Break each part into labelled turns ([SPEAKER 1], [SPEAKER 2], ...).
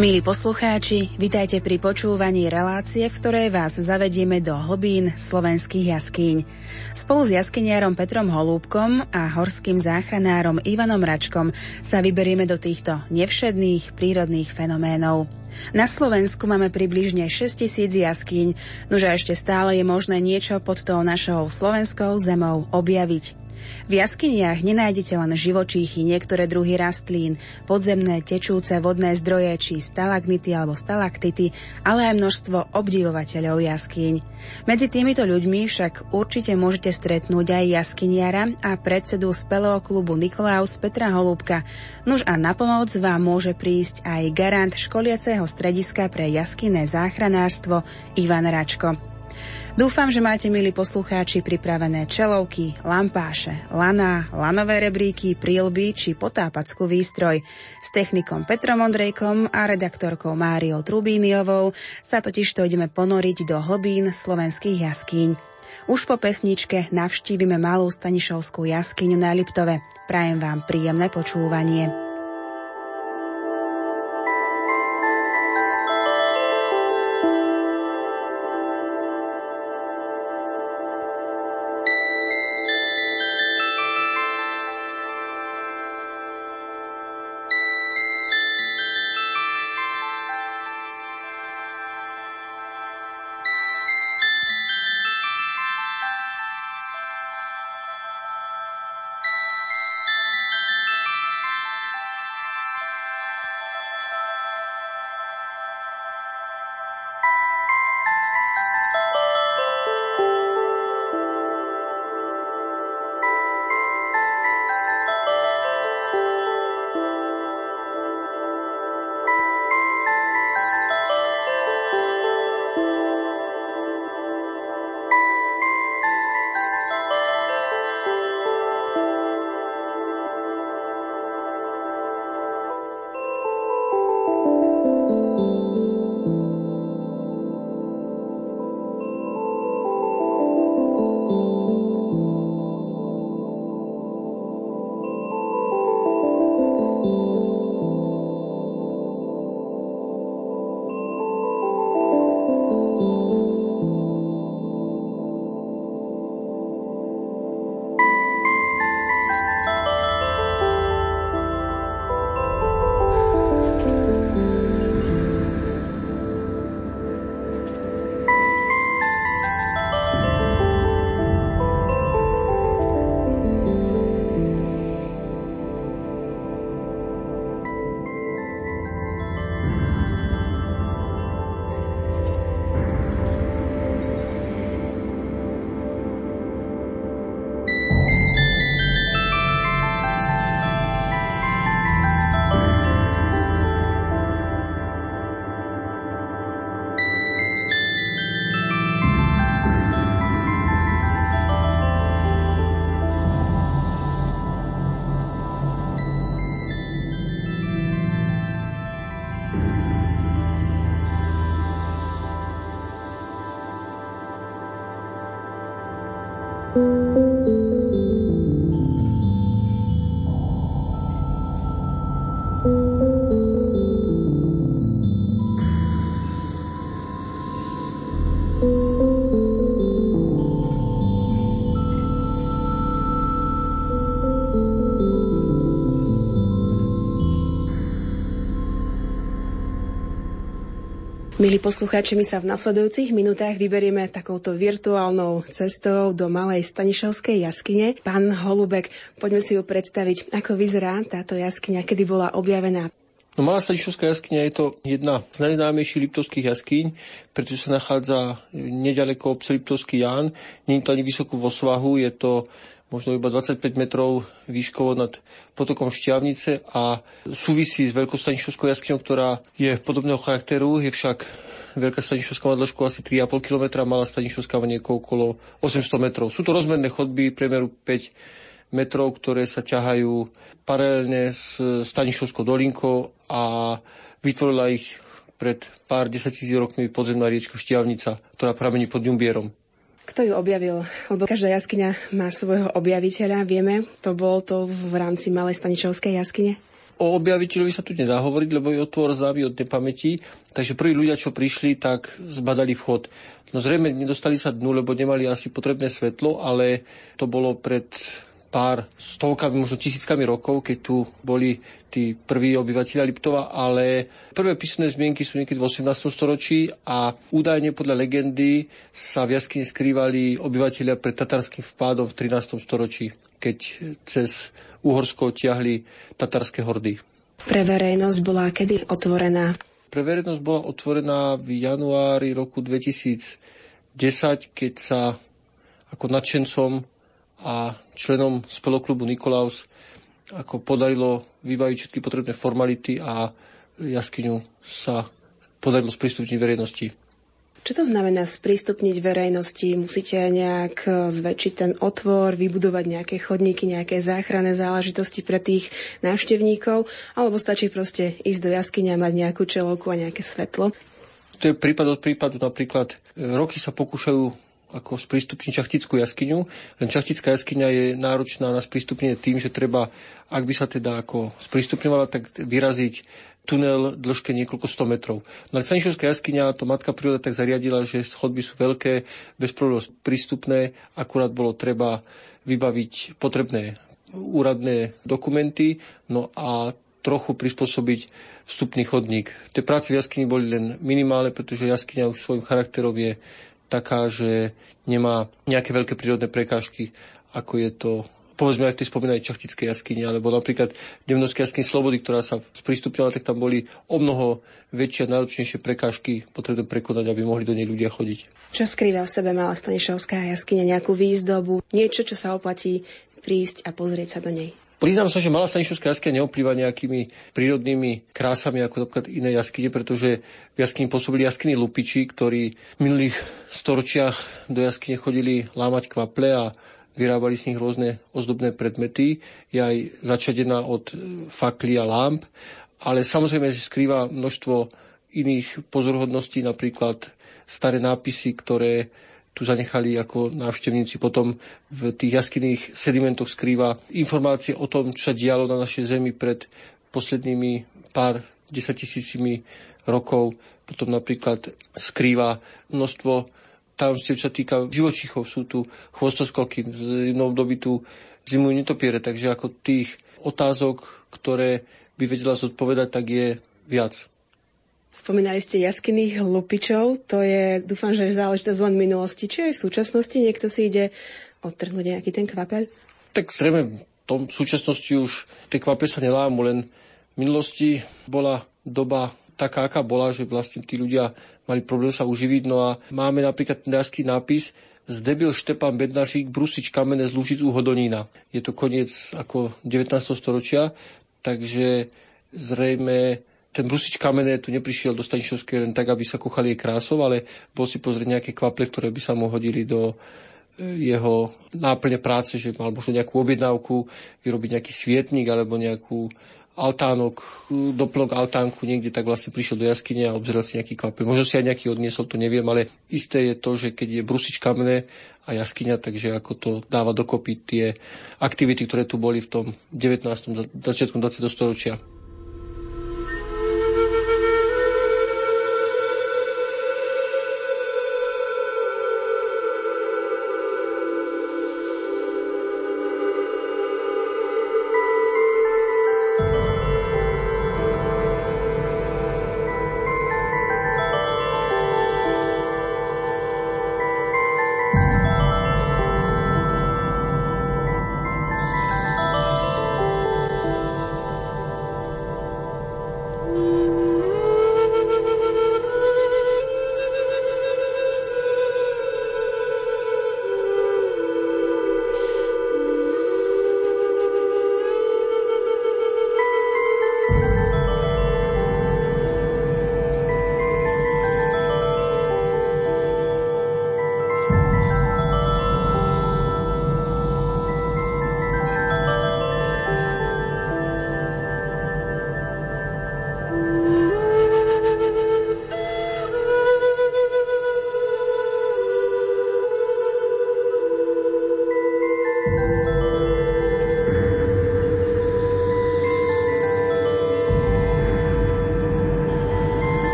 [SPEAKER 1] Milí poslucháči, vitajte pri počúvaní relácie, v ktorej vás zavedieme do hlbín slovenských jaskýň. Spolu s jaskyniarom Petrom Holúbkom a horským záchranárom Ivanom Račkom sa vyberieme do týchto nevšedných prírodných fenoménov. Na Slovensku máme približne 6 tisíc jaskýň, nože ešte stále je možné niečo pod tou našou slovenskou zemou objaviť. V jaskyniach nenájdete len živočíchy, niektoré druhy rastlín, podzemné tečúce vodné zdroje či stalagnity alebo stalaktity, ale aj množstvo obdivovateľov jaskýň. Medzi týmito ľuďmi však určite môžete stretnúť aj jaskyniara a predsedu spelého klubu Nikolaus Petra Holúbka. Nuž a na pomoc vám môže prísť aj garant školiaceho strediska pre jaskinné záchranárstvo Ivan Račko. Dúfam, že máte, milí poslucháči, pripravené čelovky, lampáše, laná, lanové rebríky, prílby či potápackú výstroj. S technikom Petrom Ondrejkom a redaktorkou Máriou Trubíniovou sa totiž to ideme ponoriť do hlbín slovenských jaskýň. Už po pesničke navštívime malú stanišovskú jaskyňu na Liptove. Prajem vám príjemné počúvanie. Milí poslucháči, my sa v nasledujúcich minútach vyberieme takouto virtuálnou cestou do malej Stanišovskej jaskyne. Pán Holubek, poďme si ju predstaviť, ako vyzerá táto jaskyňa, kedy bola objavená.
[SPEAKER 2] No Malá Stanišovská jaskyňa je to jedna z najznámejších liptovských jaskyň, pretože sa nachádza nedaleko obce Liptovský Ján. Je to ani vysoko vo svahu, je to možno iba 25 metrov výškovo nad potokom Šťavnice a súvisí s veľkostanišovskou jaskyňou, ktorá je podobného charakteru, je však veľká stanišovská má dĺžku asi 3,5 km, malá stanišovská má niekoľko okolo 800 metrov. Sú to rozmerné chodby priemeru 5 metrov, ktoré sa ťahajú paralelne s Stanišovskou dolinkou a vytvorila ich pred pár desatisíc rokmi podzemná riečka Štiavnica, ktorá pramení pod Ďumbierom.
[SPEAKER 1] Kto ju objavil? Lebo každá jaskyňa má svojho objaviteľa, vieme. To bol to v rámci Malej Staničovskej jaskyne?
[SPEAKER 2] O objaviteľovi sa tu nedá hovoriť, lebo je otvor známy od nepamäti, takže prví ľudia, čo prišli, tak zbadali vchod. No zrejme nedostali sa dnu, lebo nemali asi potrebné svetlo, ale to bolo pred pár stovkami, možno tisíckami rokov, keď tu boli tí prví obyvateľia Liptova, ale prvé písomné zmienky sú niekedy v 18. storočí a údajne podľa legendy sa v jaskyni skrývali obyvateľia pred tatarským vpádom v 13. storočí, keď cez Uhorsko tiahli tatarské hordy.
[SPEAKER 3] Pre verejnosť bola kedy otvorená?
[SPEAKER 2] Pre verejnosť bola otvorená v januári roku 2010, keď sa ako nadšencom a členom spoloklubu Nikolaus ako podarilo vybaviť všetky potrebné formality a jaskyňu sa podarilo sprístupniť verejnosti.
[SPEAKER 3] Čo to znamená sprístupniť verejnosti? Musíte nejak zväčšiť ten otvor, vybudovať nejaké chodníky, nejaké záchranné záležitosti pre tých návštevníkov, alebo stačí proste ísť do jaskyne a mať nejakú čelovku a nejaké svetlo?
[SPEAKER 2] To je prípad od prípadu. Napríklad e, roky sa pokúšajú ako sprístupniť šachtickú jaskyňu, len šachtická jaskyňa je náročná na sprístupnenie tým, že treba, ak by sa teda ako sprístupňovala, tak vyraziť tunel dĺžke niekoľko sto metrov. Na no Stanišovská jaskyňa to matka príroda tak zariadila, že chodby sú veľké, bez problémov prístupné, akurát bolo treba vybaviť potrebné úradné dokumenty, no a trochu prispôsobiť vstupný chodník. Tie práce v jaskyni boli len minimálne, pretože jaskyňa už svojim charakterom je taká, že nemá nejaké veľké prírodné prekážky, ako je to povedzme aj v tej spomínanej čachtickej jaskyni, alebo napríklad Devnovskej jaskyni Slobody, ktorá sa sprístupnila, tak tam boli o mnoho väčšie a náročnejšie prekážky potrebné prekonať, aby mohli do nej ľudia chodiť.
[SPEAKER 3] Čo skrýva v sebe malá Stanišovská jaskyňa, nejakú výzdobu, niečo, čo sa oplatí prísť a pozrieť sa do nej?
[SPEAKER 2] Priznám sa, že Malá Stanišovská jaskyňa neoplýva nejakými prírodnými krásami ako napríklad iné jaskyne, pretože v jaskyni pôsobili jaskyni lupiči, ktorí v minulých storočiach do jaskyne chodili lámať kvaple a vyrábali z nich rôzne ozdobné predmety. Je aj začadená od fakly a lámp, ale samozrejme skrýva množstvo iných pozorhodností, napríklad staré nápisy, ktoré tu zanechali ako návštevníci. Potom v tých jaskyných sedimentoch skrýva informácie o tom, čo sa dialo na našej Zemi pred poslednými pár desatisícimi rokov. Potom napríklad skrýva množstvo tajomstiev, čo sa týka živočíchov. Sú tu chvostoskoky, v jednom období tu zimujú netopiere, takže ako tých otázok, ktoré by vedela zodpovedať, tak je viac.
[SPEAKER 3] Spomínali ste jaskyných lupičov, to je, dúfam, že záležitosť len minulosti. Či aj v súčasnosti niekto si ide odtrhnúť nejaký ten kvapeľ?
[SPEAKER 2] Tak zrejme v tom súčasnosti už tie kvape sa nelámu, len v minulosti bola doba taká, aká bola, že vlastne tí ľudia mali problém sa uživiť. No a máme napríklad ten jasky nápis Zdebil Štepan Bednašík, Brusič kamene z Lužic u Hodonína. Je to koniec ako 19. storočia, takže zrejme ten brusič kamene tu neprišiel do Stanišovskej len tak, aby sa kuchali jej krásov, ale bol si pozrieť nejaké kvaple, ktoré by sa mu hodili do e, jeho náplne práce, že mal možno nejakú objednávku, vyrobiť nejaký svietnik alebo nejakú altánok, doplnok altánku niekde, tak vlastne prišiel do jaskyne a obzrel si nejaký kvapel. Možno si aj nejaký odniesol, to neviem, ale isté je to, že keď je brusič kamene a jaskyňa, takže ako to dáva dokopy tie aktivity, ktoré tu boli v tom 19. začiatkom 20. storočia.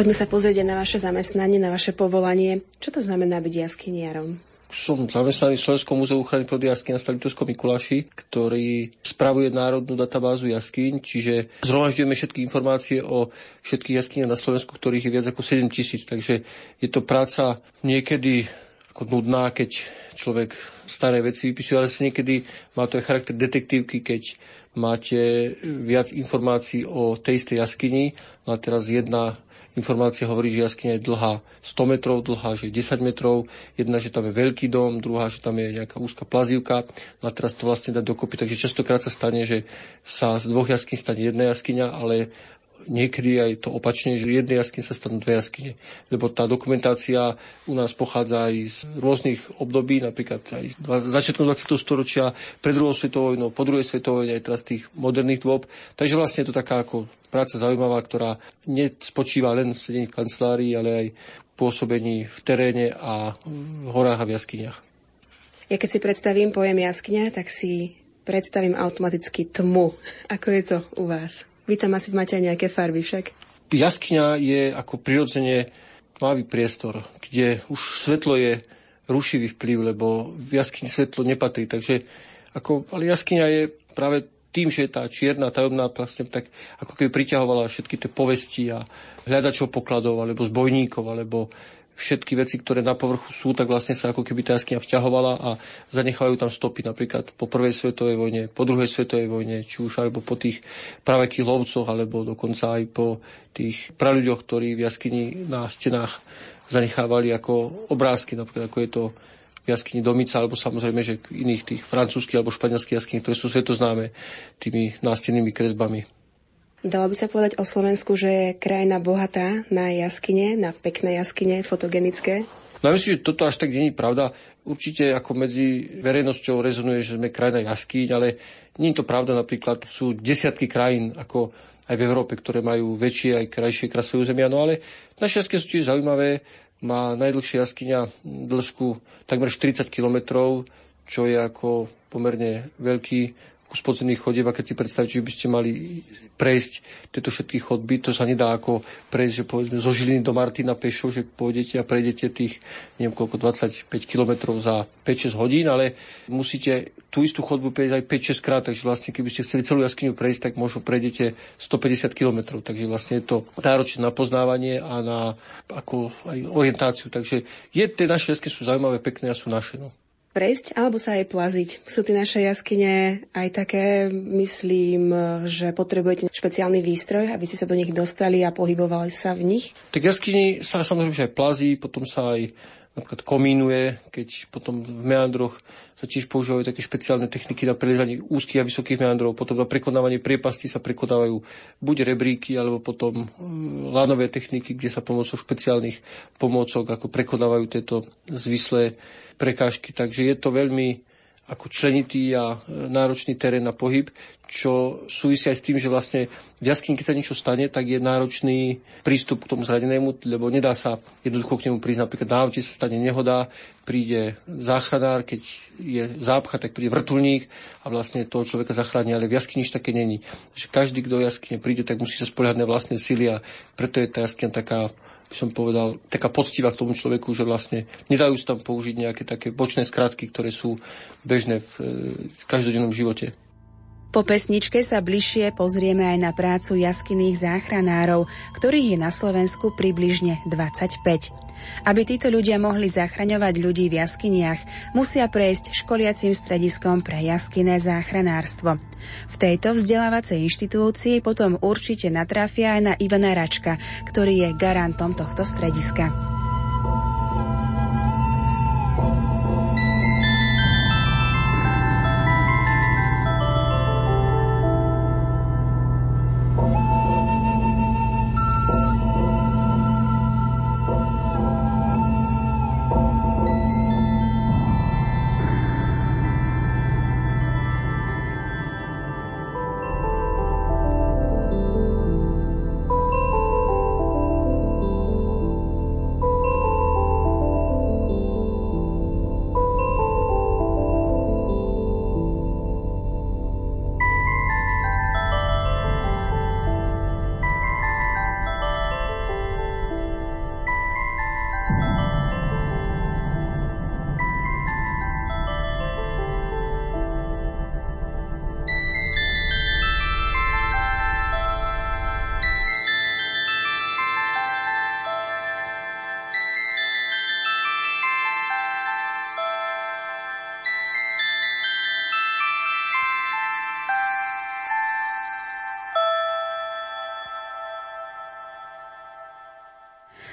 [SPEAKER 3] Poďme sa pozrieť na vaše zamestnanie, na vaše povolanie. Čo to znamená byť jaskyniarom?
[SPEAKER 2] Som zamestnaný v Slovenskom múzeu ochrany prírody jaskyň na Stavitelskom Mikuláši, ktorý spravuje národnú databázu jaskyň, čiže zhromažďujeme všetky informácie o všetkých jaskyniach na Slovensku, ktorých je viac ako 7 tisíc. Takže je to práca niekedy ako nudná, keď človek staré veci vypisuje, ale sa niekedy má to aj charakter detektívky, keď máte viac informácií o tej istej jaskyni. No a teraz jedna informácia hovorí, že jaskyňa je dlhá 100 metrov, dlhá, že 10 metrov, jedna, že tam je veľký dom, druhá, že tam je nejaká úzka plazívka. No a teraz to vlastne dá dokopy. Takže častokrát sa stane, že sa z dvoch jaskyň stane jedna jaskyňa, ale niekedy aj to opačne, že jednej jaskyne sa stanú dve jaskyne. Lebo tá dokumentácia u nás pochádza aj z rôznych období, napríklad aj začiatkom 20. storočia, pred druhou svetovou vojnou, po druhej svetovej vojne, aj teraz tých moderných dôb. Takže vlastne je to taká ako práca zaujímavá, ktorá nespočíva len v sedení v kancelárii, ale aj pôsobení v teréne a v horách a v jaskyniach.
[SPEAKER 3] Ja keď si predstavím pojem jaskyňa, tak si predstavím automaticky tmu. Ako je to u vás? Vy tam asi máte aj nejaké farby však.
[SPEAKER 2] Jaskyňa je ako prirodzene tmavý priestor, kde už svetlo je rušivý vplyv, lebo v jaskyni svetlo nepatrí. Takže ako, ale jaskyňa je práve tým, že je tá čierna, tajomná, vlastne tak ako keby priťahovala všetky tie povesti a hľadačov pokladov, alebo zbojníkov, alebo všetky veci, ktoré na povrchu sú, tak vlastne sa ako keby tá jaskyňa vťahovala a zanechávajú tam stopy napríklad po prvej svetovej vojne, po druhej svetovej vojne, či už alebo po tých pravekých lovcoch, alebo dokonca aj po tých praľuďoch, ktorí v jaskyni na stenách zanechávali ako obrázky, napríklad ako je to v jaskyni Domica, alebo samozrejme, že iných tých francúzskych alebo španielských jaskyní, ktoré sú svetoznáme tými nástennými kresbami.
[SPEAKER 3] Dalo by sa povedať o Slovensku, že je krajina bohatá na jaskyne, na pekné jaskyne, fotogenické?
[SPEAKER 2] No myslím, že toto až tak není pravda. Určite ako medzi verejnosťou rezonuje, že sme krajina jaskyň, ale nie je to pravda. Napríklad sú desiatky krajín, ako aj v Európe, ktoré majú väčšie aj krajšie krasové územia. No ale naše jaskyne sú tiež zaujímavé. Má najdlhšia jaskyňa dĺžku takmer 40 kilometrov, čo je ako pomerne veľký kus podzemných chodieb a keď si predstavíte, že by ste mali prejsť tieto všetky chodby, to sa nedá ako prejsť, že povedzme zo Žiliny do Martina pešo, že pôjdete a prejdete tých, neviem koľko, 25 km za 5-6 hodín, ale musíte tú istú chodbu prejsť aj 5-6 krát, takže vlastne keby ste chceli celú jaskyňu prejsť, tak možno prejdete 150 km, takže vlastne je to náročné na poznávanie a na ako aj orientáciu, takže je, tie naše jasky sú zaujímavé, pekné a sú naše. No
[SPEAKER 3] prejsť alebo sa aj plaziť. Sú tie naše jaskyne aj také, myslím, že potrebujete špeciálny výstroj, aby ste sa do nich dostali a pohybovali sa v nich?
[SPEAKER 2] Tak jaskyni sa samozrejme aj plazí, potom sa aj napríklad komínuje, keď potom v meandroch sa tiež používajú také špeciálne techniky na preliezanie úzkých a vysokých meandrov, potom na prekonávanie priepastí sa prekonávajú buď rebríky, alebo potom e, lánové techniky, kde sa pomocou špeciálnych pomôcok ako prekonávajú tieto zvislé prekážky. Takže je to veľmi ako členitý a e, náročný terén na pohyb, čo súvisí aj s tým, že vlastne v jaskyn, keď sa niečo stane, tak je náročný prístup k tomu zranenému, lebo nedá sa jednoducho k nemu prísť. Napríklad na aute sa stane nehoda, príde záchranár, keď je zápcha, tak príde vrtulník a vlastne toho človeka zachráni, ale v jaskyni také není. Takže každý, kto do jaskyne príde, tak musí sa spoliehať na vlastné sily a preto je tá jaskyňa taká by som povedal, taká poctivá k tomu človeku, že vlastne nedajú sa tam použiť nejaké také bočné skratky, ktoré sú bežné v, v každodennom živote.
[SPEAKER 1] Po pesničke sa bližšie pozrieme aj na prácu jaskyných záchranárov, ktorých je na Slovensku približne 25. Aby títo ľudia mohli zachraňovať ľudí v jaskyniach, musia prejsť školiacím strediskom pre jaskyné záchranárstvo. V tejto vzdelávacej inštitúcii potom určite natrafia aj na Ivana Račka, ktorý je garantom tohto strediska.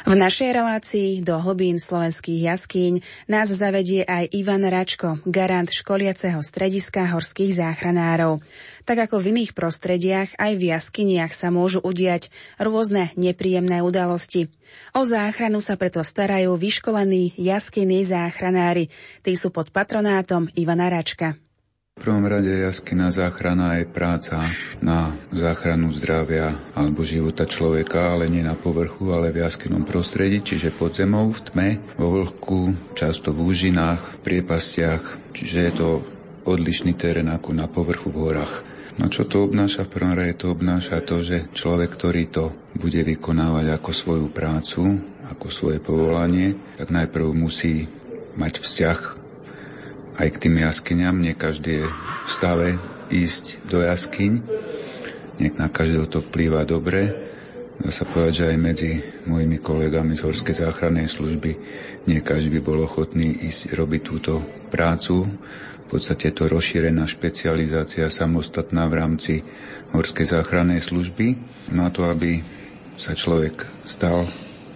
[SPEAKER 1] V našej relácii do hlbín slovenských jaskýň nás zavedie aj Ivan Račko, garant školiaceho strediska horských záchranárov. Tak ako v iných prostrediach, aj v jaskyniach sa môžu udiať rôzne nepríjemné udalosti. O záchranu sa preto starajú vyškolení jaskyní záchranári. Tí sú pod patronátom Ivana Račka.
[SPEAKER 4] V prvom rade jaskyná záchrana je práca na záchranu zdravia alebo života človeka, ale nie na povrchu, ale v jaskynom prostredí, čiže pod zemou, v tme, vo vlhku, často v úžinách, v priepastiach, čiže je to odlišný terén ako na povrchu v horách. No čo to obnáša? V prvom rade to obnáša to, že človek, ktorý to bude vykonávať ako svoju prácu, ako svoje povolanie, tak najprv musí mať vzťah aj k tým jaskyňam. Nie každý je v stave ísť do jaskyň. Nie na každého to vplýva dobre. Dá sa povedať, že aj medzi mojimi kolegami z Horskej záchrannej služby nie každý by bol ochotný ísť robiť túto prácu. V podstate je to rozšírená špecializácia samostatná v rámci Horskej záchrannej služby. Na to, aby sa človek stal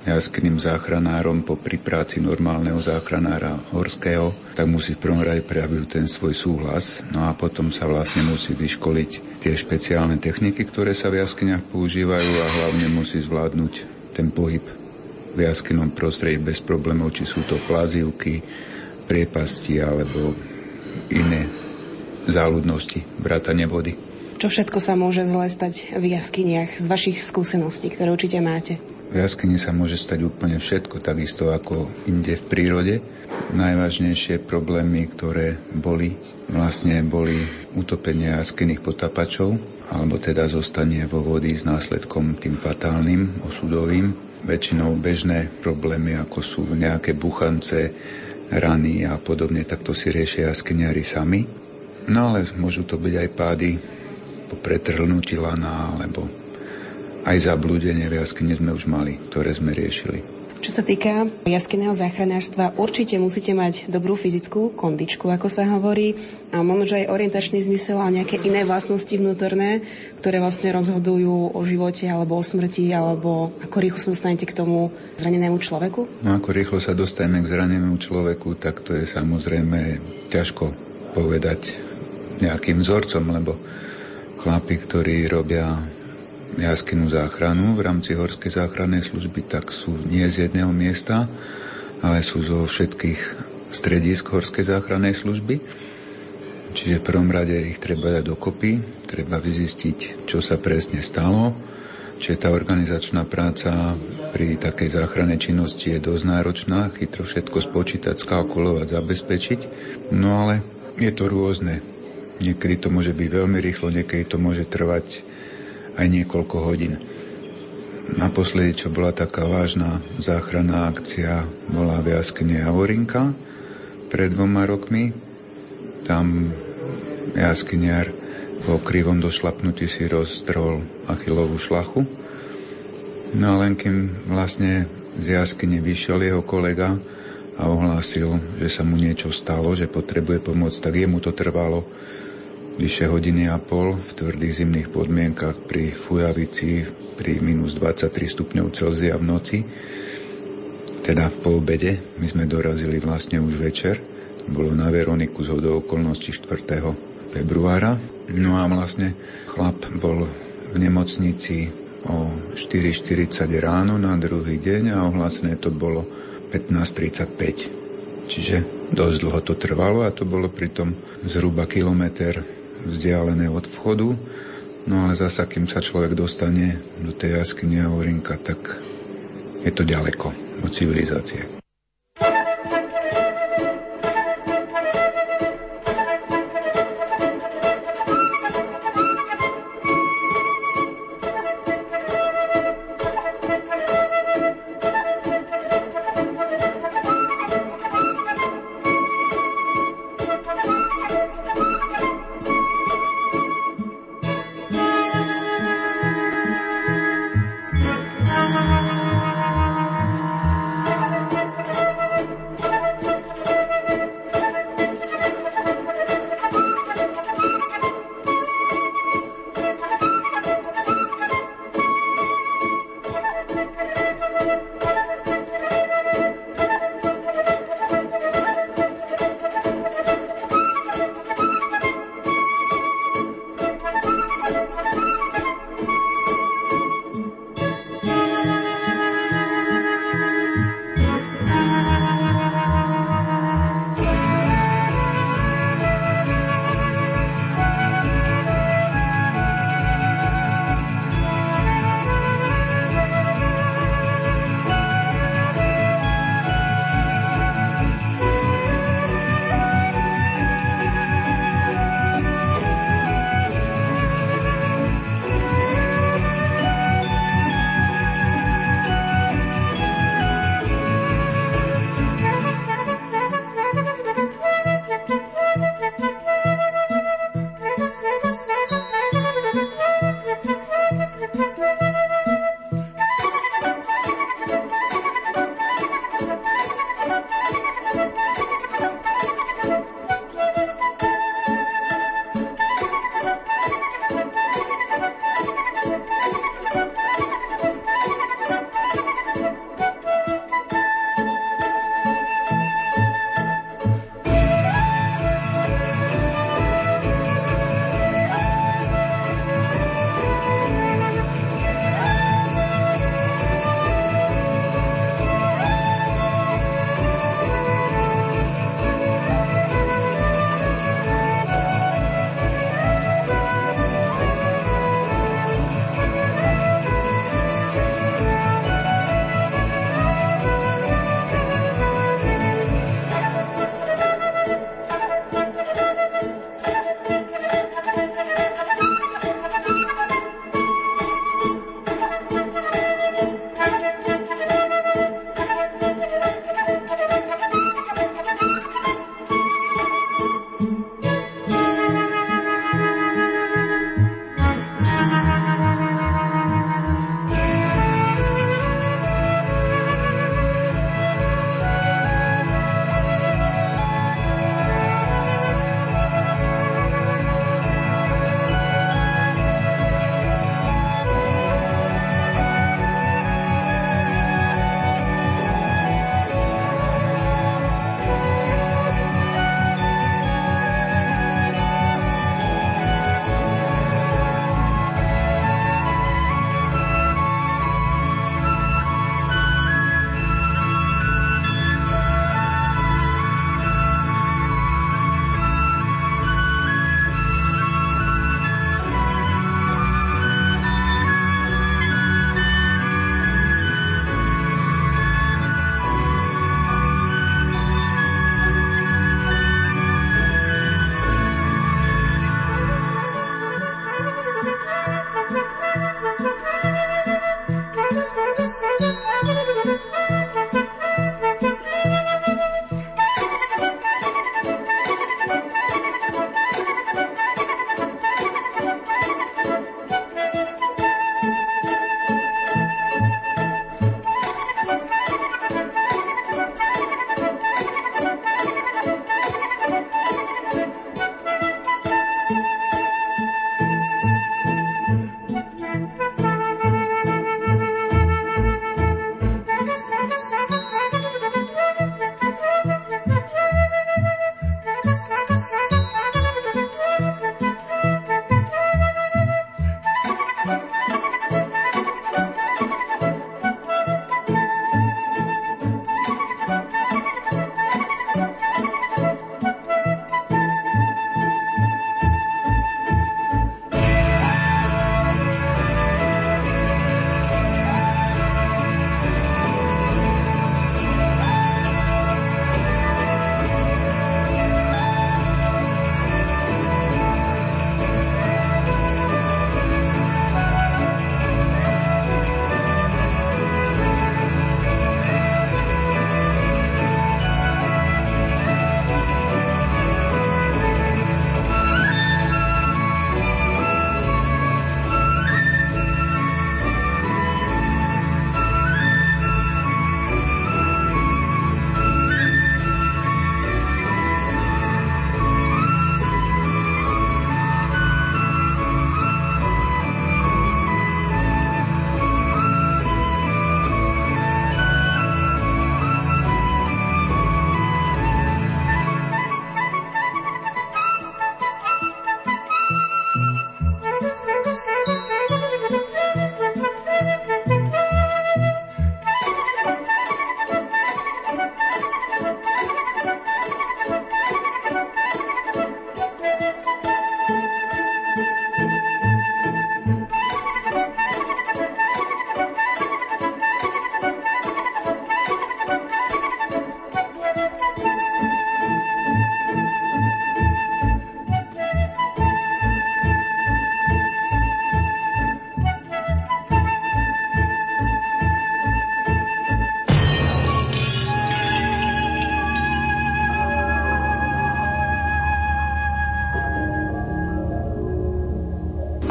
[SPEAKER 4] jaskyným záchranárom po práci normálneho záchranára horského, tak musí v prvom rade prejaviť ten svoj súhlas, no a potom sa vlastne musí vyškoliť tie špeciálne techniky, ktoré sa v jaskyniach používajú a hlavne musí zvládnuť ten pohyb v jaskynom prostredí bez problémov, či sú to plazivky, priepasti alebo iné záľudnosti, vrátane vody.
[SPEAKER 3] Čo všetko sa môže zle stať v jaskyniach z vašich skúseností, ktoré určite máte?
[SPEAKER 4] V jaskyni sa môže stať úplne všetko, takisto ako inde v prírode. Najvážnejšie problémy, ktoré boli, vlastne boli utopenie jaskyných potapačov, alebo teda zostanie vo vody s následkom tým fatálnym, osudovým. Väčšinou bežné problémy, ako sú nejaké buchance, rany a podobne, tak to si riešia jaskyniari sami. No ale môžu to byť aj pády po pretrhnutí lana alebo aj zablúdenie v jaskyni sme už mali, ktoré sme riešili.
[SPEAKER 3] Čo sa týka jaskyného záchranárstva, určite musíte mať dobrú fyzickú kondičku, ako sa hovorí, a možno aj orientačný zmysel a nejaké iné vlastnosti vnútorné, ktoré vlastne rozhodujú o živote alebo o smrti, alebo ako rýchlo sa dostanete k tomu zranenému človeku?
[SPEAKER 4] No ako rýchlo sa dostaneme k zranenému človeku, tak to je samozrejme ťažko povedať nejakým vzorcom, lebo chlapi, ktorí robia jaskynú záchranu v rámci Horskej záchrannej služby, tak sú nie z jedného miesta, ale sú zo všetkých stredisk Horskej záchrannej služby. Čiže v prvom rade ich treba dať dokopy, treba vyzistiť, čo sa presne stalo, čiže tá organizačná práca pri takej záchrannej činnosti je dosť náročná, chytro všetko spočítať, skalkulovať, zabezpečiť, no ale je to rôzne. Niekedy to môže byť veľmi rýchlo, niekedy to môže trvať aj niekoľko hodín. Naposledy, čo bola taká vážna záchranná akcia, bola v jaskyni Javorinka pred dvoma rokmi. Tam jaskyniar po krivom došlapnutí si roztrhol achilovú šlachu. No a len kým vlastne z jaskyne vyšiel jeho kolega a ohlásil, že sa mu niečo stalo, že potrebuje pomoc, tak jemu to trvalo vyše hodiny a pol v tvrdých zimných podmienkach pri Fujavici pri minus 23 stupňov Celzia v noci. Teda po obede, my sme dorazili vlastne už večer. Bolo na Veroniku z hodou okolností 4. februára. No a vlastne chlap bol v nemocnici o 4.40 ráno na druhý deň a ohlásené to bolo 15.35. Čiže dosť dlho to trvalo a to bolo pritom zhruba kilometr vzdialené od vchodu, no ale zasa, kým sa človek dostane do tej jaskyne a Orinka, tak je to ďaleko od civilizácie.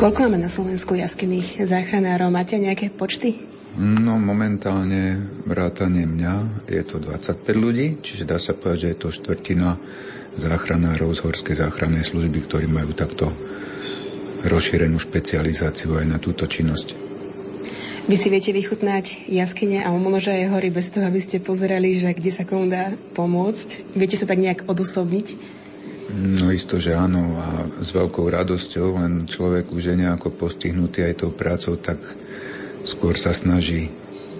[SPEAKER 3] Koľko máme na Slovensku jaskyných záchranárov? Máte nejaké počty?
[SPEAKER 4] No momentálne vrátane mňa je to 25 ľudí, čiže dá sa povedať, že je to štvrtina záchranárov z Horskej záchrannej služby, ktorí majú takto rozšírenú špecializáciu aj na túto činnosť.
[SPEAKER 3] Vy si viete vychutnať jaskyne a možno aj hory bez toho, aby ste pozerali, že kde sa komu dá pomôcť? Viete sa tak nejak odosobniť?
[SPEAKER 4] No isto, že áno a s veľkou radosťou, len človek už je nejako postihnutý aj tou prácou, tak skôr sa snaží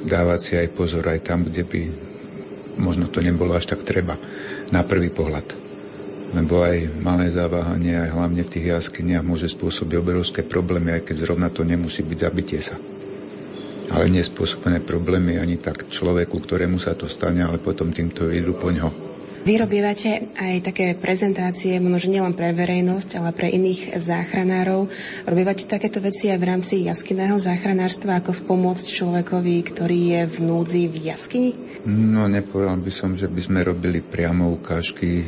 [SPEAKER 4] dávať si aj pozor aj tam, kde by možno to nebolo až tak treba na prvý pohľad. Lebo aj malé zaváhanie, aj hlavne v tých jaskyniach môže spôsobiť obrovské problémy, aj keď zrovna to nemusí byť zabitie sa. Ale nespôsobené problémy ani tak človeku, ktorému sa to stane, ale potom týmto idú po ňo.
[SPEAKER 3] Vy robievate aj také prezentácie, možno nielen pre verejnosť, ale pre iných záchranárov. Robievate takéto veci aj v rámci jaskyného záchranárstva, ako pomôcť človekovi, ktorý je v núdzi v jaskyni?
[SPEAKER 4] No, nepovedal by som, že by sme robili priamo ukážky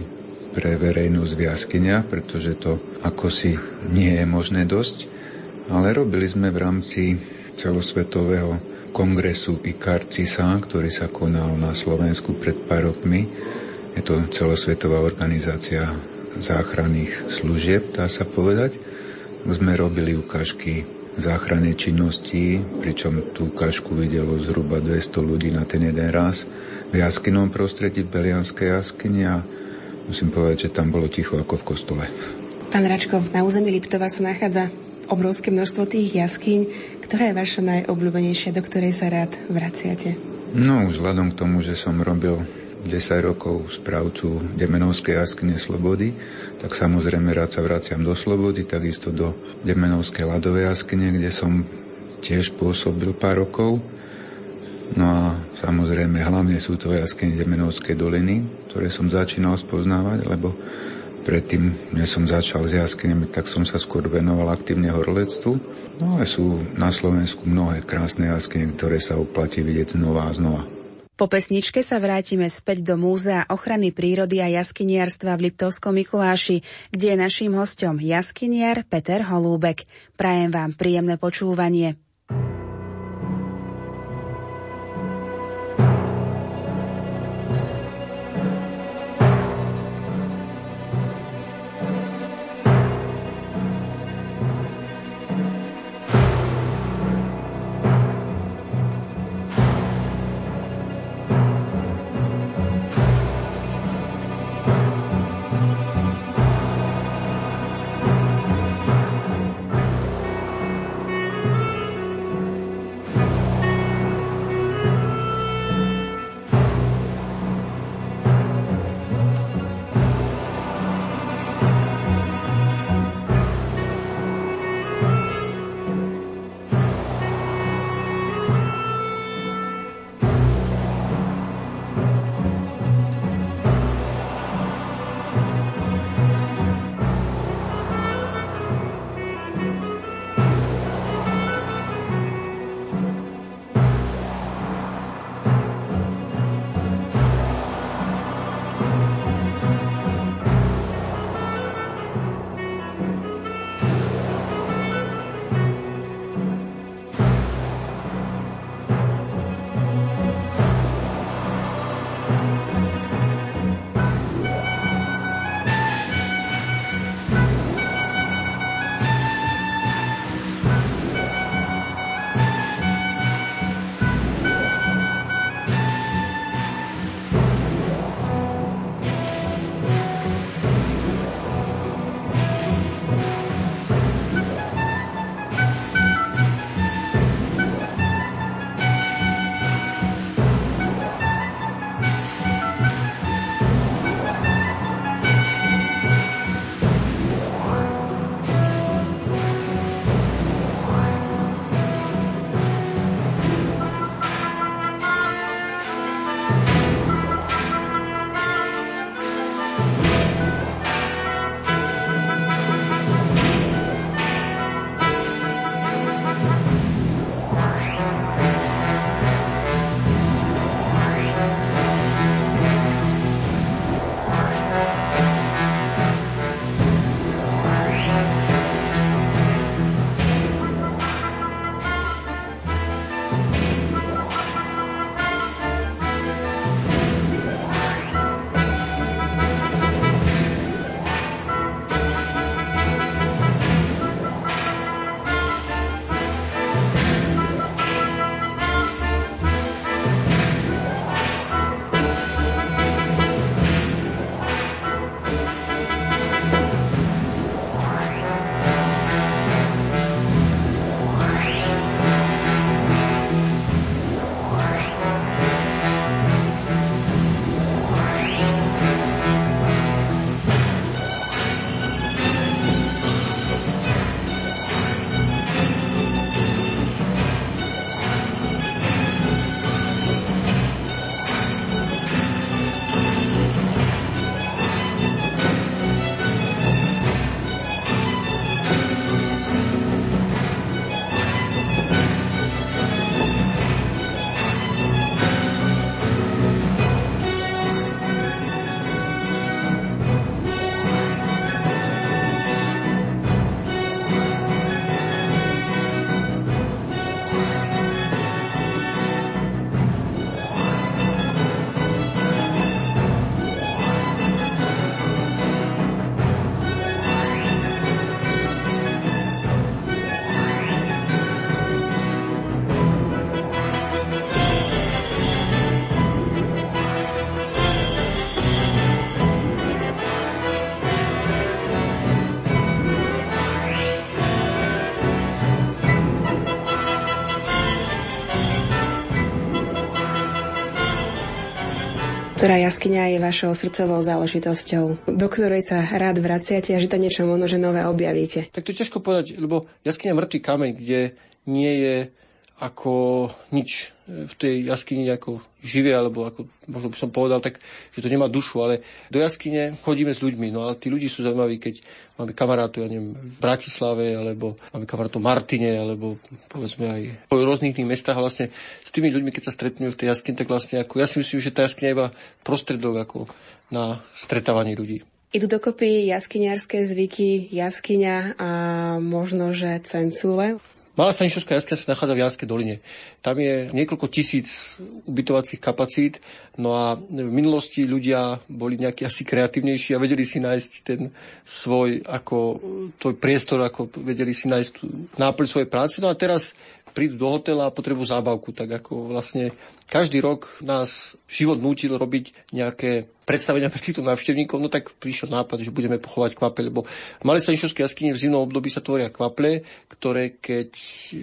[SPEAKER 4] pre verejnosť v jaskyniach, pretože to ako si nie je možné dosť. Ale robili sme v rámci celosvetového kongresu ICAR-CISA, ktorý sa konal na Slovensku pred pár rokmi je to celosvetová organizácia záchranných služieb, dá sa povedať. Sme robili ukážky záchrannej činnosti, pričom tú ukážku videlo zhruba 200 ľudí na ten jeden raz v jaskynom prostredí v Belianskej jaskyni a musím povedať, že tam bolo ticho ako v kostole.
[SPEAKER 3] Pán Račkov, na území Liptova sa nachádza obrovské množstvo tých jaskyň. Ktorá je vaša najobľúbenejšia, do ktorej sa rád vraciate?
[SPEAKER 4] No, vzhľadom k tomu, že som robil 10 rokov správcu Demenovskej jaskyne Slobody, tak samozrejme rád sa vraciam do Slobody, takisto do Demenovskej ľadovej jaskyne, kde som tiež pôsobil pár rokov. No a samozrejme hlavne sú to jaskyne Demenovskej doliny, ktoré som začínal spoznávať, lebo predtým, než som začal s jaskyňami, tak som sa skôr venoval aktívne horlectvu. No ale sú na Slovensku mnohé krásne jaskyne, ktoré sa oplatí vidieť znova a znova.
[SPEAKER 1] Po pesničke sa vrátime späť do Múzea ochrany prírody a jaskyniarstva v Liptovskom Mikuláši, kde je naším hostom jaskyniar Peter Holúbek. Prajem vám príjemné počúvanie.
[SPEAKER 3] Ktorá jaskyňa je vašou srdcovou záležitosťou, do ktorej sa rád vraciate a že to niečo možno, že nové objavíte?
[SPEAKER 2] Tak to je ťažko povedať, lebo jaskyňa mŕtvý kameň, kde nie je ako nič v tej jaskyni ako živé, alebo ako možno by som povedal, tak, že to nemá dušu, ale do jaskyne chodíme s ľuďmi, no ale tí ľudí sú zaujímaví, keď máme kamarátu, ja neviem, v Bratislave, alebo máme kamarátu v Martine, alebo povedzme aj po rôznych iných mestách a vlastne s tými ľuďmi, keď sa stretnú v tej jaskyni, tak vlastne ako, ja si myslím, že tá jaskyňa je iba prostredok ako na stretávanie ľudí.
[SPEAKER 3] Idú dokopy jaskyniarské zvyky, jaskyňa a možno, že cencule.
[SPEAKER 2] Malá Stanišovská jaskyňa sa nachádza v Janskej doline. Tam je niekoľko tisíc ubytovacích kapacít, no a v minulosti ľudia boli nejakí asi kreatívnejší a vedeli si nájsť ten svoj ako, tvoj priestor, ako vedeli si nájsť náplň svojej práce. No a teraz prídu do hotela a potrebujú zábavku, tak ako vlastne každý rok nás život nútil robiť nejaké predstavenia pre týchto návštevníkov, no tak prišiel nápad, že budeme pochovať kvape, lebo v Malej Stanišovskej jaskyni v zimnom období sa tvoria kvaple, ktoré keď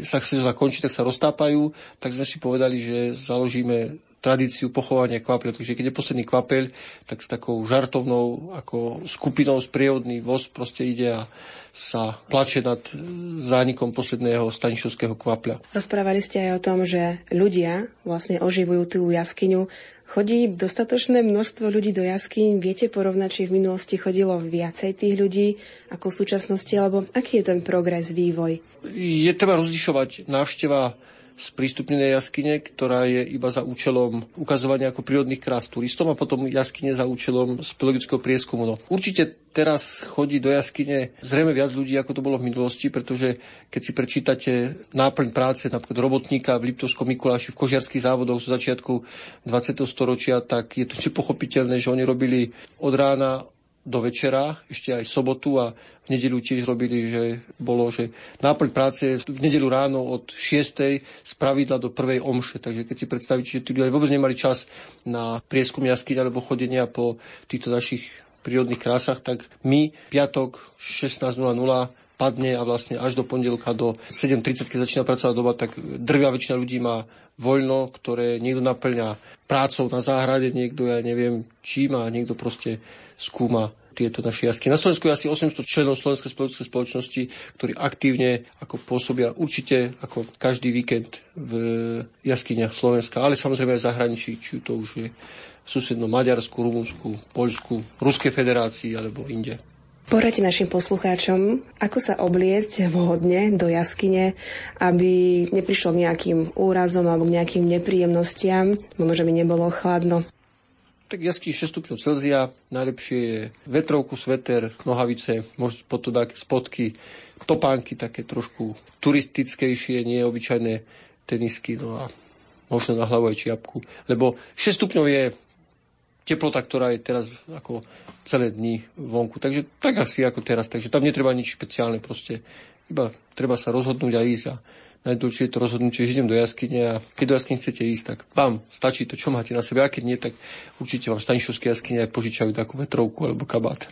[SPEAKER 2] sa chce zakončiť, tak sa roztápajú, tak sme si povedali, že založíme tradíciu pochovania kvapel. Takže keď je posledný kvapel, tak s takou žartovnou ako skupinou sprievodný voz proste ide a sa plače nad zánikom posledného stanišovského kvapľa.
[SPEAKER 3] Rozprávali ste aj o tom, že ľudia vlastne oživujú tú jaskyňu. Chodí dostatočné množstvo ľudí do jaskyň? Viete porovnať, či v minulosti chodilo viacej tých ľudí ako v súčasnosti, alebo aký je ten progres, vývoj?
[SPEAKER 2] Je treba rozlišovať návšteva sprístupnené jaskyne, ktorá je iba za účelom ukazovania ako prírodných krás turistom a potom jaskyne za účelom speleologického prieskumu. No, určite teraz chodí do jaskyne zrejme viac ľudí, ako to bolo v minulosti, pretože keď si prečítate náplň práce napríklad robotníka v Liptovskom Mikuláši v kožiarských závodoch z začiatku 20. storočia, tak je to nepochopiteľné, že oni robili od rána do večera, ešte aj sobotu a v nedelu tiež robili, že bolo, že náplň práce v nedelu ráno od 6. z pravidla do prvej omše. Takže keď si predstavíte, že tí ľudia vôbec nemali čas na prieskum jaskyň alebo chodenia po týchto našich prírodných krásach, tak my piatok 16.00 padne a vlastne až do pondelka do 7.30, keď začína pracovná doba, tak drvia väčšina ľudí má voľno, ktoré niekto naplňa prácou na záhrade, niekto, ja neviem, čím a niekto proste skúma tieto naše jasky. Na Slovensku je asi 800 členov Slovenskej spoločenskej spoločnosti, ktorí aktívne ako pôsobia určite ako každý víkend v jaskyniach Slovenska, ale samozrejme aj v zahraničí, či to už je v susednom Maďarsku, Rumunsku, Poľsku, Ruskej federácii alebo inde.
[SPEAKER 3] Poradte našim poslucháčom, ako sa obliecť vhodne do jaskyne, aby neprišlo k nejakým úrazom alebo k nejakým nepríjemnostiam, možno, že by nebolo chladno
[SPEAKER 2] tak jasky 6 stupňov Celzia, najlepšie je vetrovku, sveter, nohavice, možno potom také spodky, topánky také trošku turistickejšie, nie obyčajné tenisky, no a možno na hlavu aj čiapku. Lebo 6 stupňov je teplota, ktorá je teraz ako celé dni vonku. Takže tak asi ako teraz. Takže tam netreba nič špeciálne proste. Iba treba sa rozhodnúť a ísť a najdôležšie je to rozhodnutie, že idem do jaskyne a keď do jaskyne chcete ísť, tak vám stačí to, čo máte na sebe. A keď nie, tak určite vám v Stanišovskej jaskyne aj požičajú takú vetrovku alebo kabát.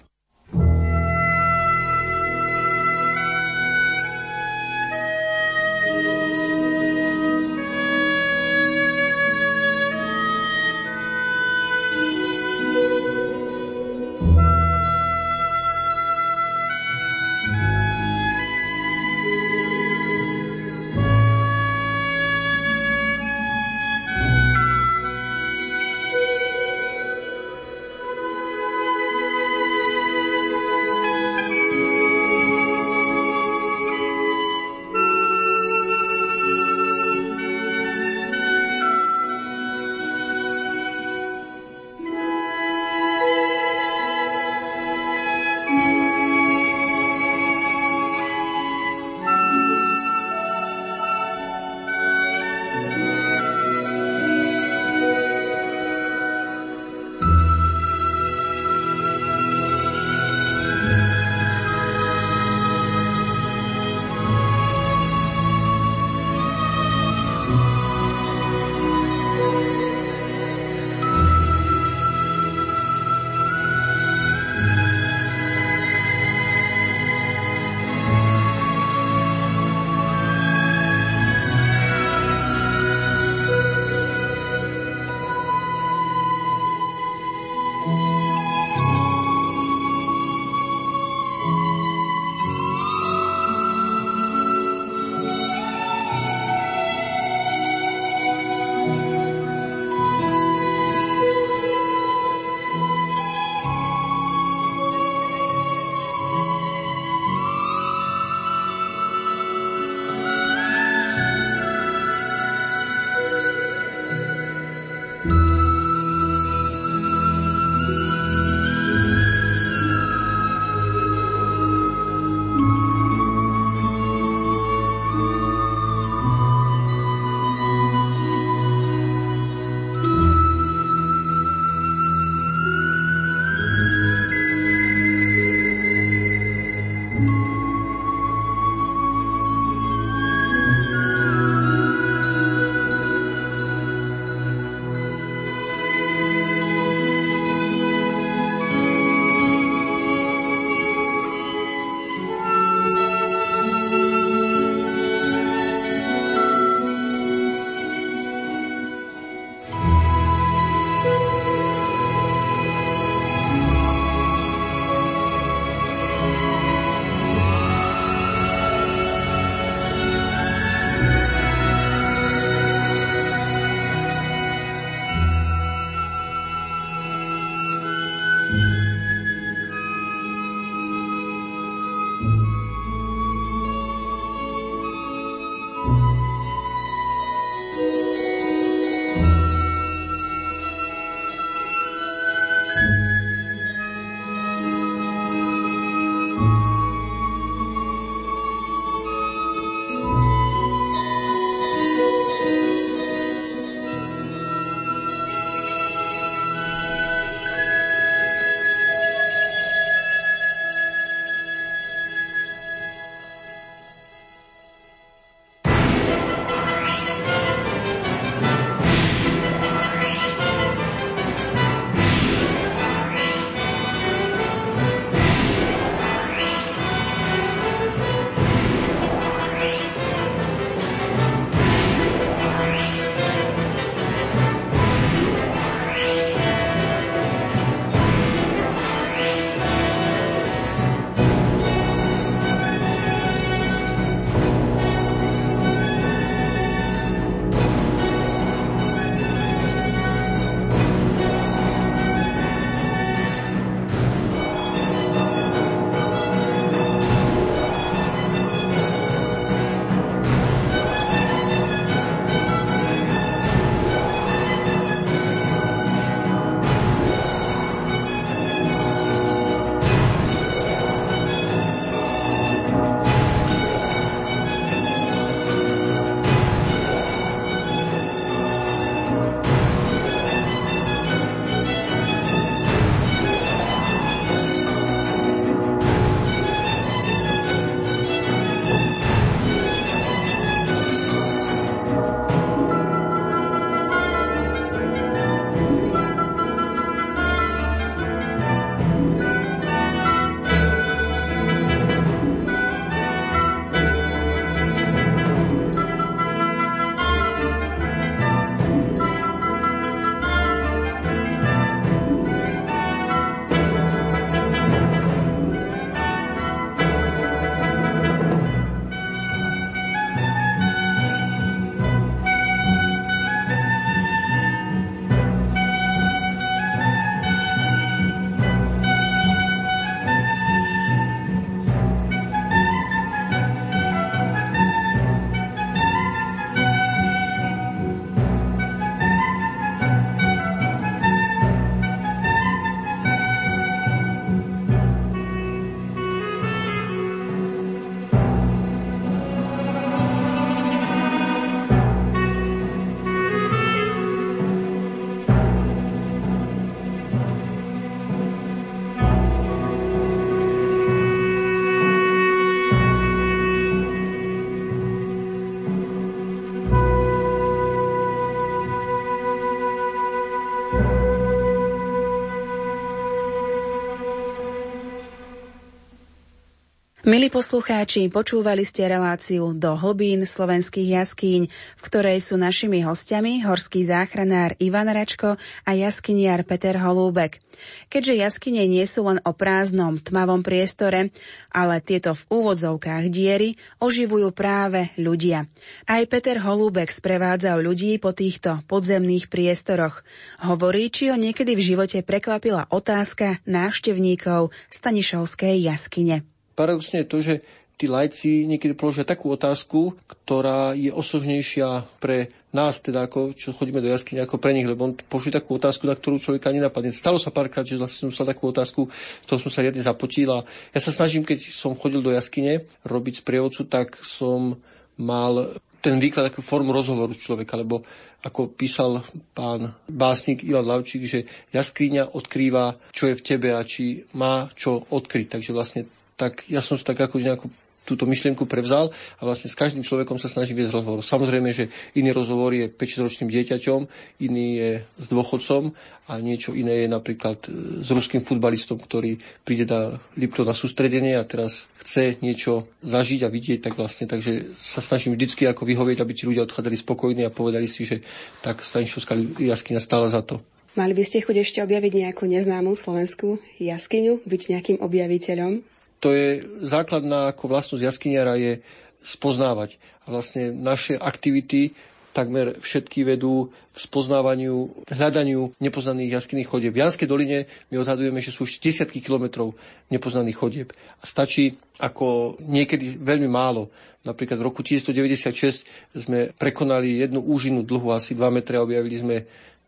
[SPEAKER 1] Milí poslucháči, počúvali ste reláciu do hlbín slovenských jaskýň, v ktorej sú našimi hostiami horský záchranár Ivan Račko a jaskyniar Peter Holúbek. Keďže jaskyne nie sú len o prázdnom, tmavom priestore, ale tieto v úvodzovkách diery oživujú práve ľudia. Aj Peter Holúbek sprevádzal ľudí po týchto podzemných priestoroch. Hovorí, či ho niekedy v živote prekvapila otázka návštevníkov Stanišovskej jaskyne
[SPEAKER 2] paradoxne je to, že tí lajci niekedy položia takú otázku, ktorá je osožnejšia pre nás, teda ako čo chodíme do jaskyne, ako pre nich, lebo on položí takú otázku, na ktorú človeka nenapadne. Stalo sa párkrát, že vlastne som dostal takú otázku, z toho som sa riadne zapotil a ja sa snažím, keď som chodil do jaskyne robiť sprievodcu, tak som mal ten výklad takú formu rozhovoru človeka, lebo ako písal pán básnik Ivan Lavčík, že jaskriňa odkrýva, čo je v tebe a či má čo odkryť. Takže vlastne tak ja som tak ako nejakú túto myšlienku prevzal a vlastne s každým človekom sa snažím viesť rozhovor. Samozrejme, že iný rozhovor je 5-ročným dieťaťom, iný je s dôchodcom a niečo iné je napríklad e, s ruským futbalistom, ktorý príde na Lipto na sústredenie a teraz chce niečo zažiť a vidieť, tak vlastne, takže sa snažím vždycky ako vyhovieť, aby tí ľudia odchádzali spokojní a povedali si, že tak Stanišovská jaskyňa stála za to.
[SPEAKER 3] Mali by ste chuť ešte objaviť nejakú neznámu slovenskú jaskyňu, byť nejakým objaviteľom?
[SPEAKER 2] To je základná ako vlastnosť jaskyniara je spoznávať. A vlastne naše aktivity takmer všetky vedú k spoznávaniu, hľadaniu nepoznaných jaskyných chodieb. V Janskej doline my odhadujeme, že sú už desiatky kilometrov nepoznaných chodieb. A stačí ako niekedy veľmi málo. Napríklad v roku 1996 sme prekonali jednu úžinu dlhu asi 2 metre a objavili sme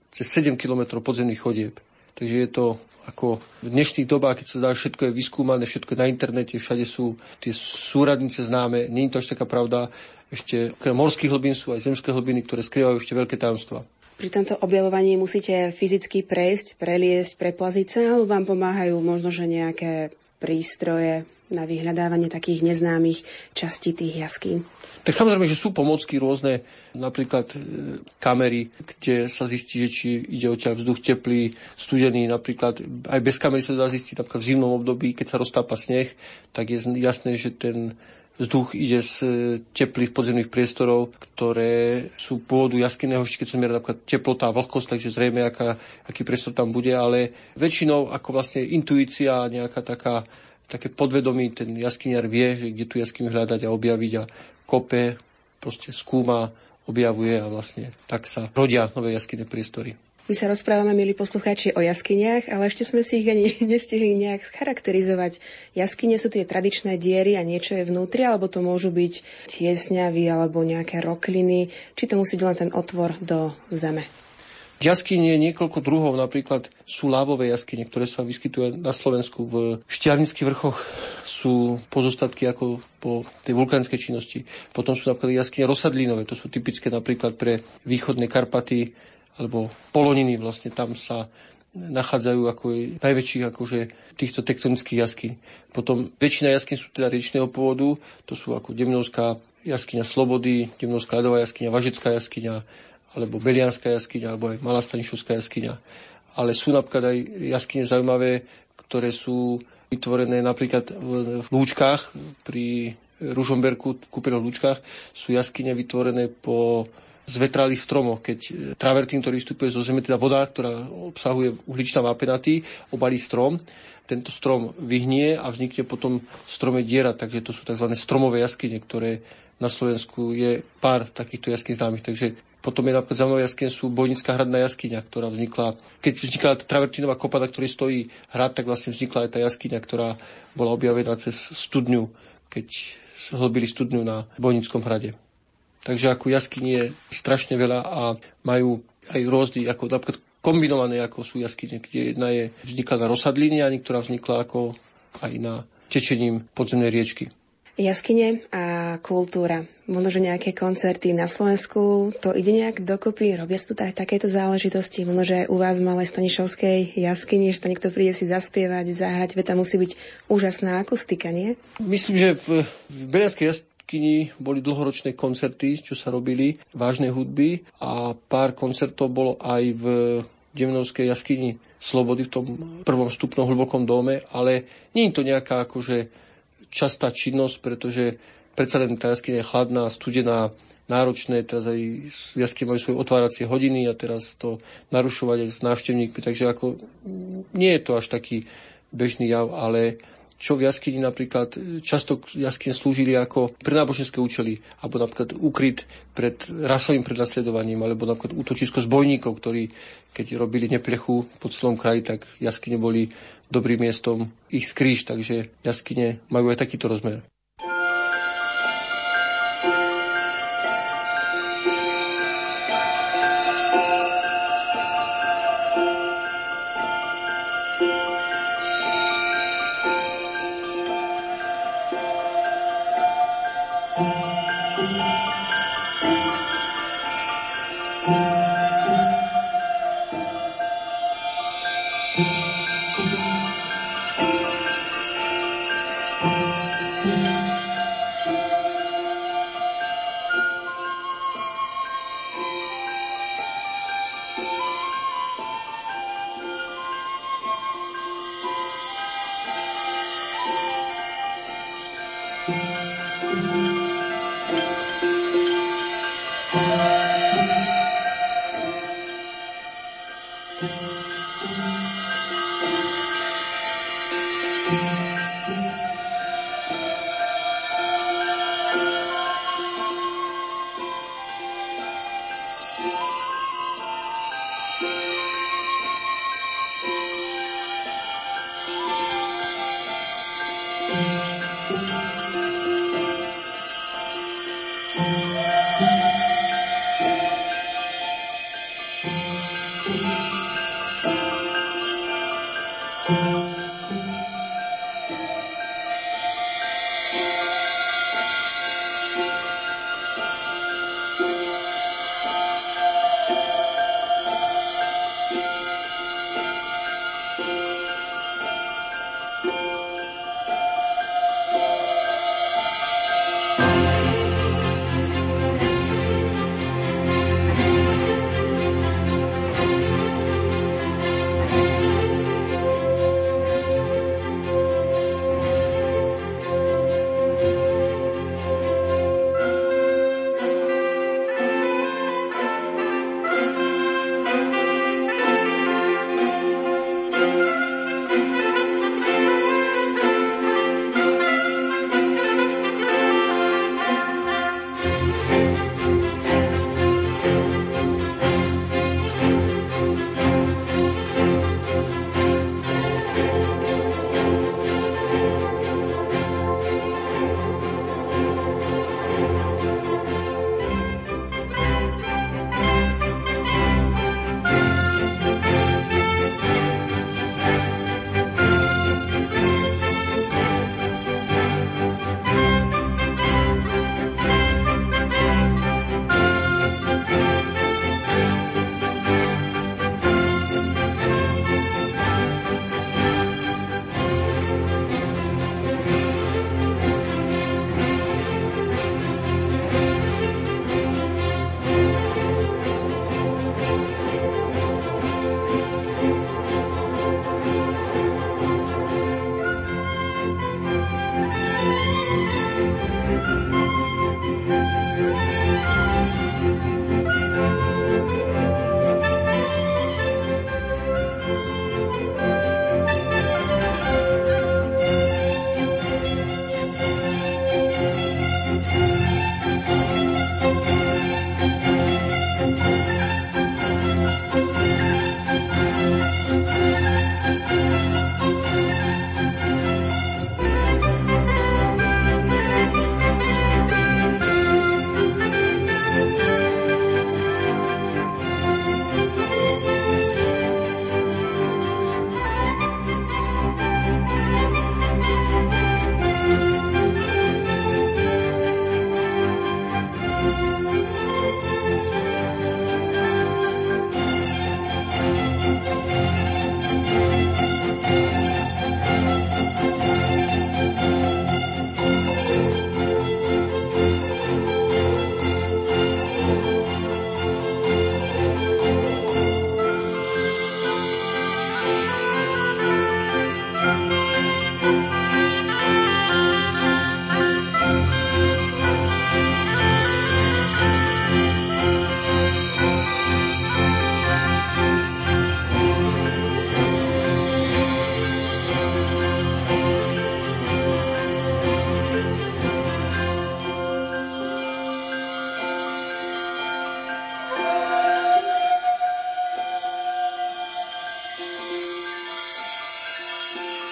[SPEAKER 2] cez 7 kilometrov podzemných chodieb. Takže je to ako v dnešných dobách, keď sa dá, všetko je vyskúmané, všetko je na internete, všade sú tie súradnice známe, nie je to až taká pravda. Ešte okrem morských hlbín sú aj zemské hlbiny, ktoré skrývajú ešte veľké tajomstvá.
[SPEAKER 3] Pri tomto objavovaní musíte fyzicky prejsť, preliesť, preplaziť sa, alebo vám pomáhajú možno, že nejaké prístroje na vyhľadávanie takých neznámych častí tých jaskýn?
[SPEAKER 2] Tak samozrejme, že sú pomocky rôzne, napríklad e, kamery, kde sa zistí, že či ide o ťa vzduch teplý, studený, napríklad aj bez kamery sa dá zistiť, napríklad v zimnom období, keď sa roztápa sneh, tak je jasné, že ten vzduch ide z e, teplých podzemných priestorov, ktoré sú pôvodu jaskyného, keď sa meria napríklad teplota a vlhkosť, takže zrejme, aká, aký priestor tam bude, ale väčšinou ako vlastne intuícia, nejaká taká také podvedomí, ten jaskyniar vie, že kde tu jaskyňu hľadať a objaviť a kope, proste skúma, objavuje a vlastne tak sa rodia nové jaskyné priestory.
[SPEAKER 3] My sa rozprávame, milí poslucháči, o jaskyniach, ale ešte sme si ich ani nestihli nejak charakterizovať. Jaskyne sú tie tradičné diery a niečo je vnútri, alebo to môžu byť tiesňavy alebo nejaké rokliny, či to musí byť len ten otvor do zeme.
[SPEAKER 2] Jaskyne niekoľko druhov, napríklad sú lávové jaskyne, ktoré sa vyskytujú na Slovensku. V Štiavnických vrchoch sú pozostatky ako po tej vulkánskej činnosti. Potom sú napríklad jaskyne rozsadlinové, to sú typické napríklad pre východné Karpaty alebo Poloniny, vlastne tam sa nachádzajú ako najväčších akože týchto tektonických jaskyň. Potom väčšina jaskyň sú teda riečného pôvodu, to sú ako Demnovská jaskyňa Slobody, Demnovská ľadová jaskyňa, Važecká jaskyňa, alebo Belianská jaskyňa, alebo aj Malá Stanišovská jaskyňa. Ale sú napríklad aj jaskyne zaujímavé, ktoré sú vytvorené napríklad v Lúčkách, pri Ružomberku, v kúpených Lúčkách, sú jaskyne vytvorené po zvetralých stromoch, keď travertín, ktorý vystupuje zo zeme, teda voda, ktorá obsahuje uhličná vápenaty, obalí strom, tento strom vyhnie a vznikne potom strome diera, takže to sú tzv. stromové jaskyne, ktoré na Slovensku je pár takýchto jaskyn známych, takže potom je napríklad zaujímavá jaskyňa sú Bojnická hradná jaskyňa, ktorá vznikla, keď vznikla tá travertinová kopa, na ktorej stojí hrad, tak vlastne vznikla aj tá jaskyňa, ktorá bola objavená cez studňu, keď hlbili studňu na Bojnickom hrade. Takže ako jaskyni je strašne veľa a majú aj rôzny, ako napríklad kombinované, ako sú jaskyne, kde jedna je vznikla na rozsadline a niektorá vznikla ako aj na tečením podzemnej riečky.
[SPEAKER 3] Jaskyne a kultúra. Možno, že nejaké koncerty na Slovensku, to ide nejak dokopy, robia tu aj takéto záležitosti. Možno, že u vás v Malej Stanišovskej jaskyni, že niekto príde si zaspievať, zahrať, veď tam musí byť úžasná akustika, nie?
[SPEAKER 2] Myslím, že v, v Belianskej jaskyni boli dlhoročné koncerty, čo sa robili, vážnej hudby. A pár koncertov bolo aj v Demnovskej jaskyni Slobody v tom prvom stupnom hlbokom dome, ale nie je to nejaká akože častá činnosť, pretože predsa len tá jaskyňa je chladná, studená, náročné, teraz aj jasky majú svoje otváracie hodiny a teraz to narušovať aj s návštevníkmi, takže ako nie je to až taký bežný jav, ale čo v jaskyni napríklad často jaskyne slúžili ako pre náboženské účely, alebo napríklad ukryt pred rasovým prenasledovaním, alebo napríklad útočisko zbojníkov, ktorí keď robili neplechu po celom kraji, tak jaskyne boli dobrým miestom ich skrýž, takže jaskyne majú aj takýto rozmer.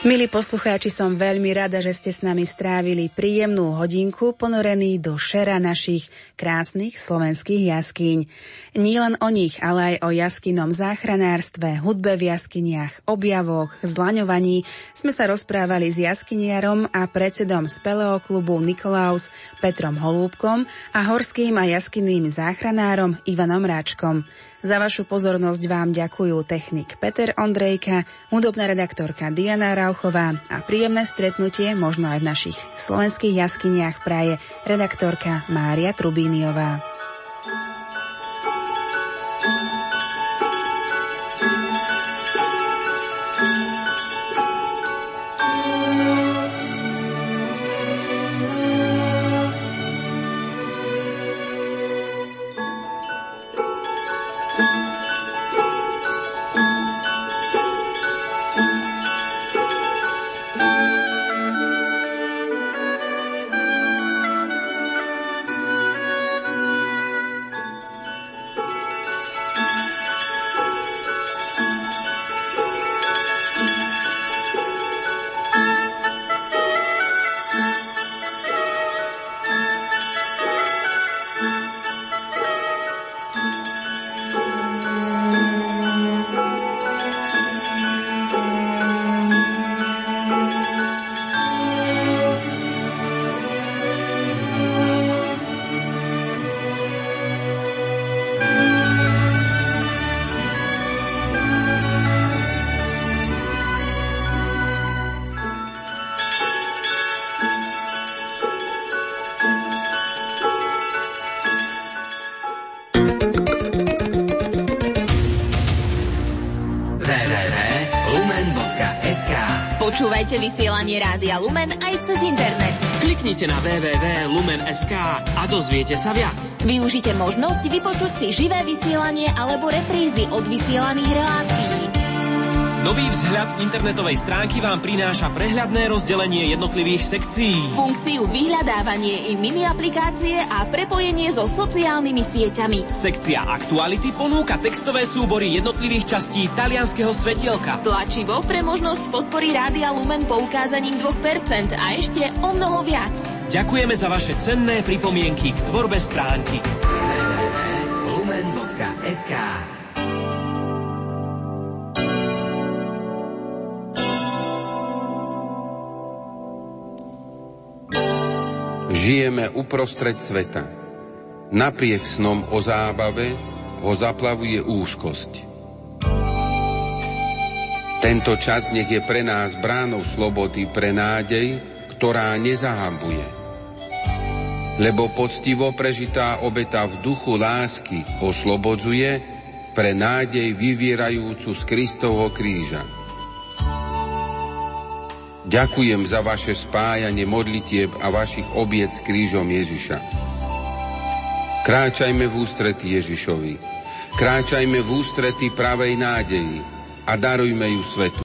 [SPEAKER 1] Milí poslucháči, som veľmi rada, že ste s nami strávili príjemnú hodinku ponorení do šera našich krásnych slovenských jaskýň. Nie len o nich, ale aj o jaskynom záchranárstve, hudbe v jaskyniach, objavoch, zlaňovaní sme sa rozprávali s jaskyniarom a predsedom speleho klubu Nikolaus Petrom Holúbkom a horským a jaskinným záchranárom Ivanom Ráčkom. Za vašu pozornosť vám ďakujú technik Peter Ondrejka, hudobná redaktorka Diana Rauchová a príjemné stretnutie možno aj v našich slovenských jaskyniach praje redaktorka Mária Trubíniová.
[SPEAKER 5] Počúvajte vysielanie Rádia Lumen aj cez internet.
[SPEAKER 6] Kliknite na www.lumen.sk a dozviete sa viac.
[SPEAKER 5] Využite možnosť vypočuť si živé vysielanie alebo reprízy od vysielaných relácií.
[SPEAKER 6] Nový vzhľad internetovej stránky vám prináša prehľadné rozdelenie jednotlivých sekcií.
[SPEAKER 5] Funkciu vyhľadávanie i mini aplikácie a prepojenie so sociálnymi sieťami.
[SPEAKER 6] Sekcia Aktuality ponúka textové súbory jednotlivých častí talianského svetielka.
[SPEAKER 5] Tlačivo pre možnosť podpory Rádia Lumen poukázaním 2% a ešte o mnoho viac.
[SPEAKER 6] Ďakujeme za vaše cenné pripomienky k tvorbe stránky.
[SPEAKER 7] www.lumen.sk
[SPEAKER 8] Žijeme uprostred sveta. Napriek snom o zábave ho zaplavuje úzkosť. Tento čas nech je pre nás bránou slobody pre nádej, ktorá nezahambuje. Lebo poctivo prežitá obeta v duchu lásky oslobodzuje pre nádej vyvierajúcu z Kristovho kríža. Ďakujem za vaše spájanie modlitieb a vašich obiec s krížom Ježiša. Kráčajme v ústrety Ježišovi. Kráčajme v ústrety pravej nádeji a darujme ju svetu.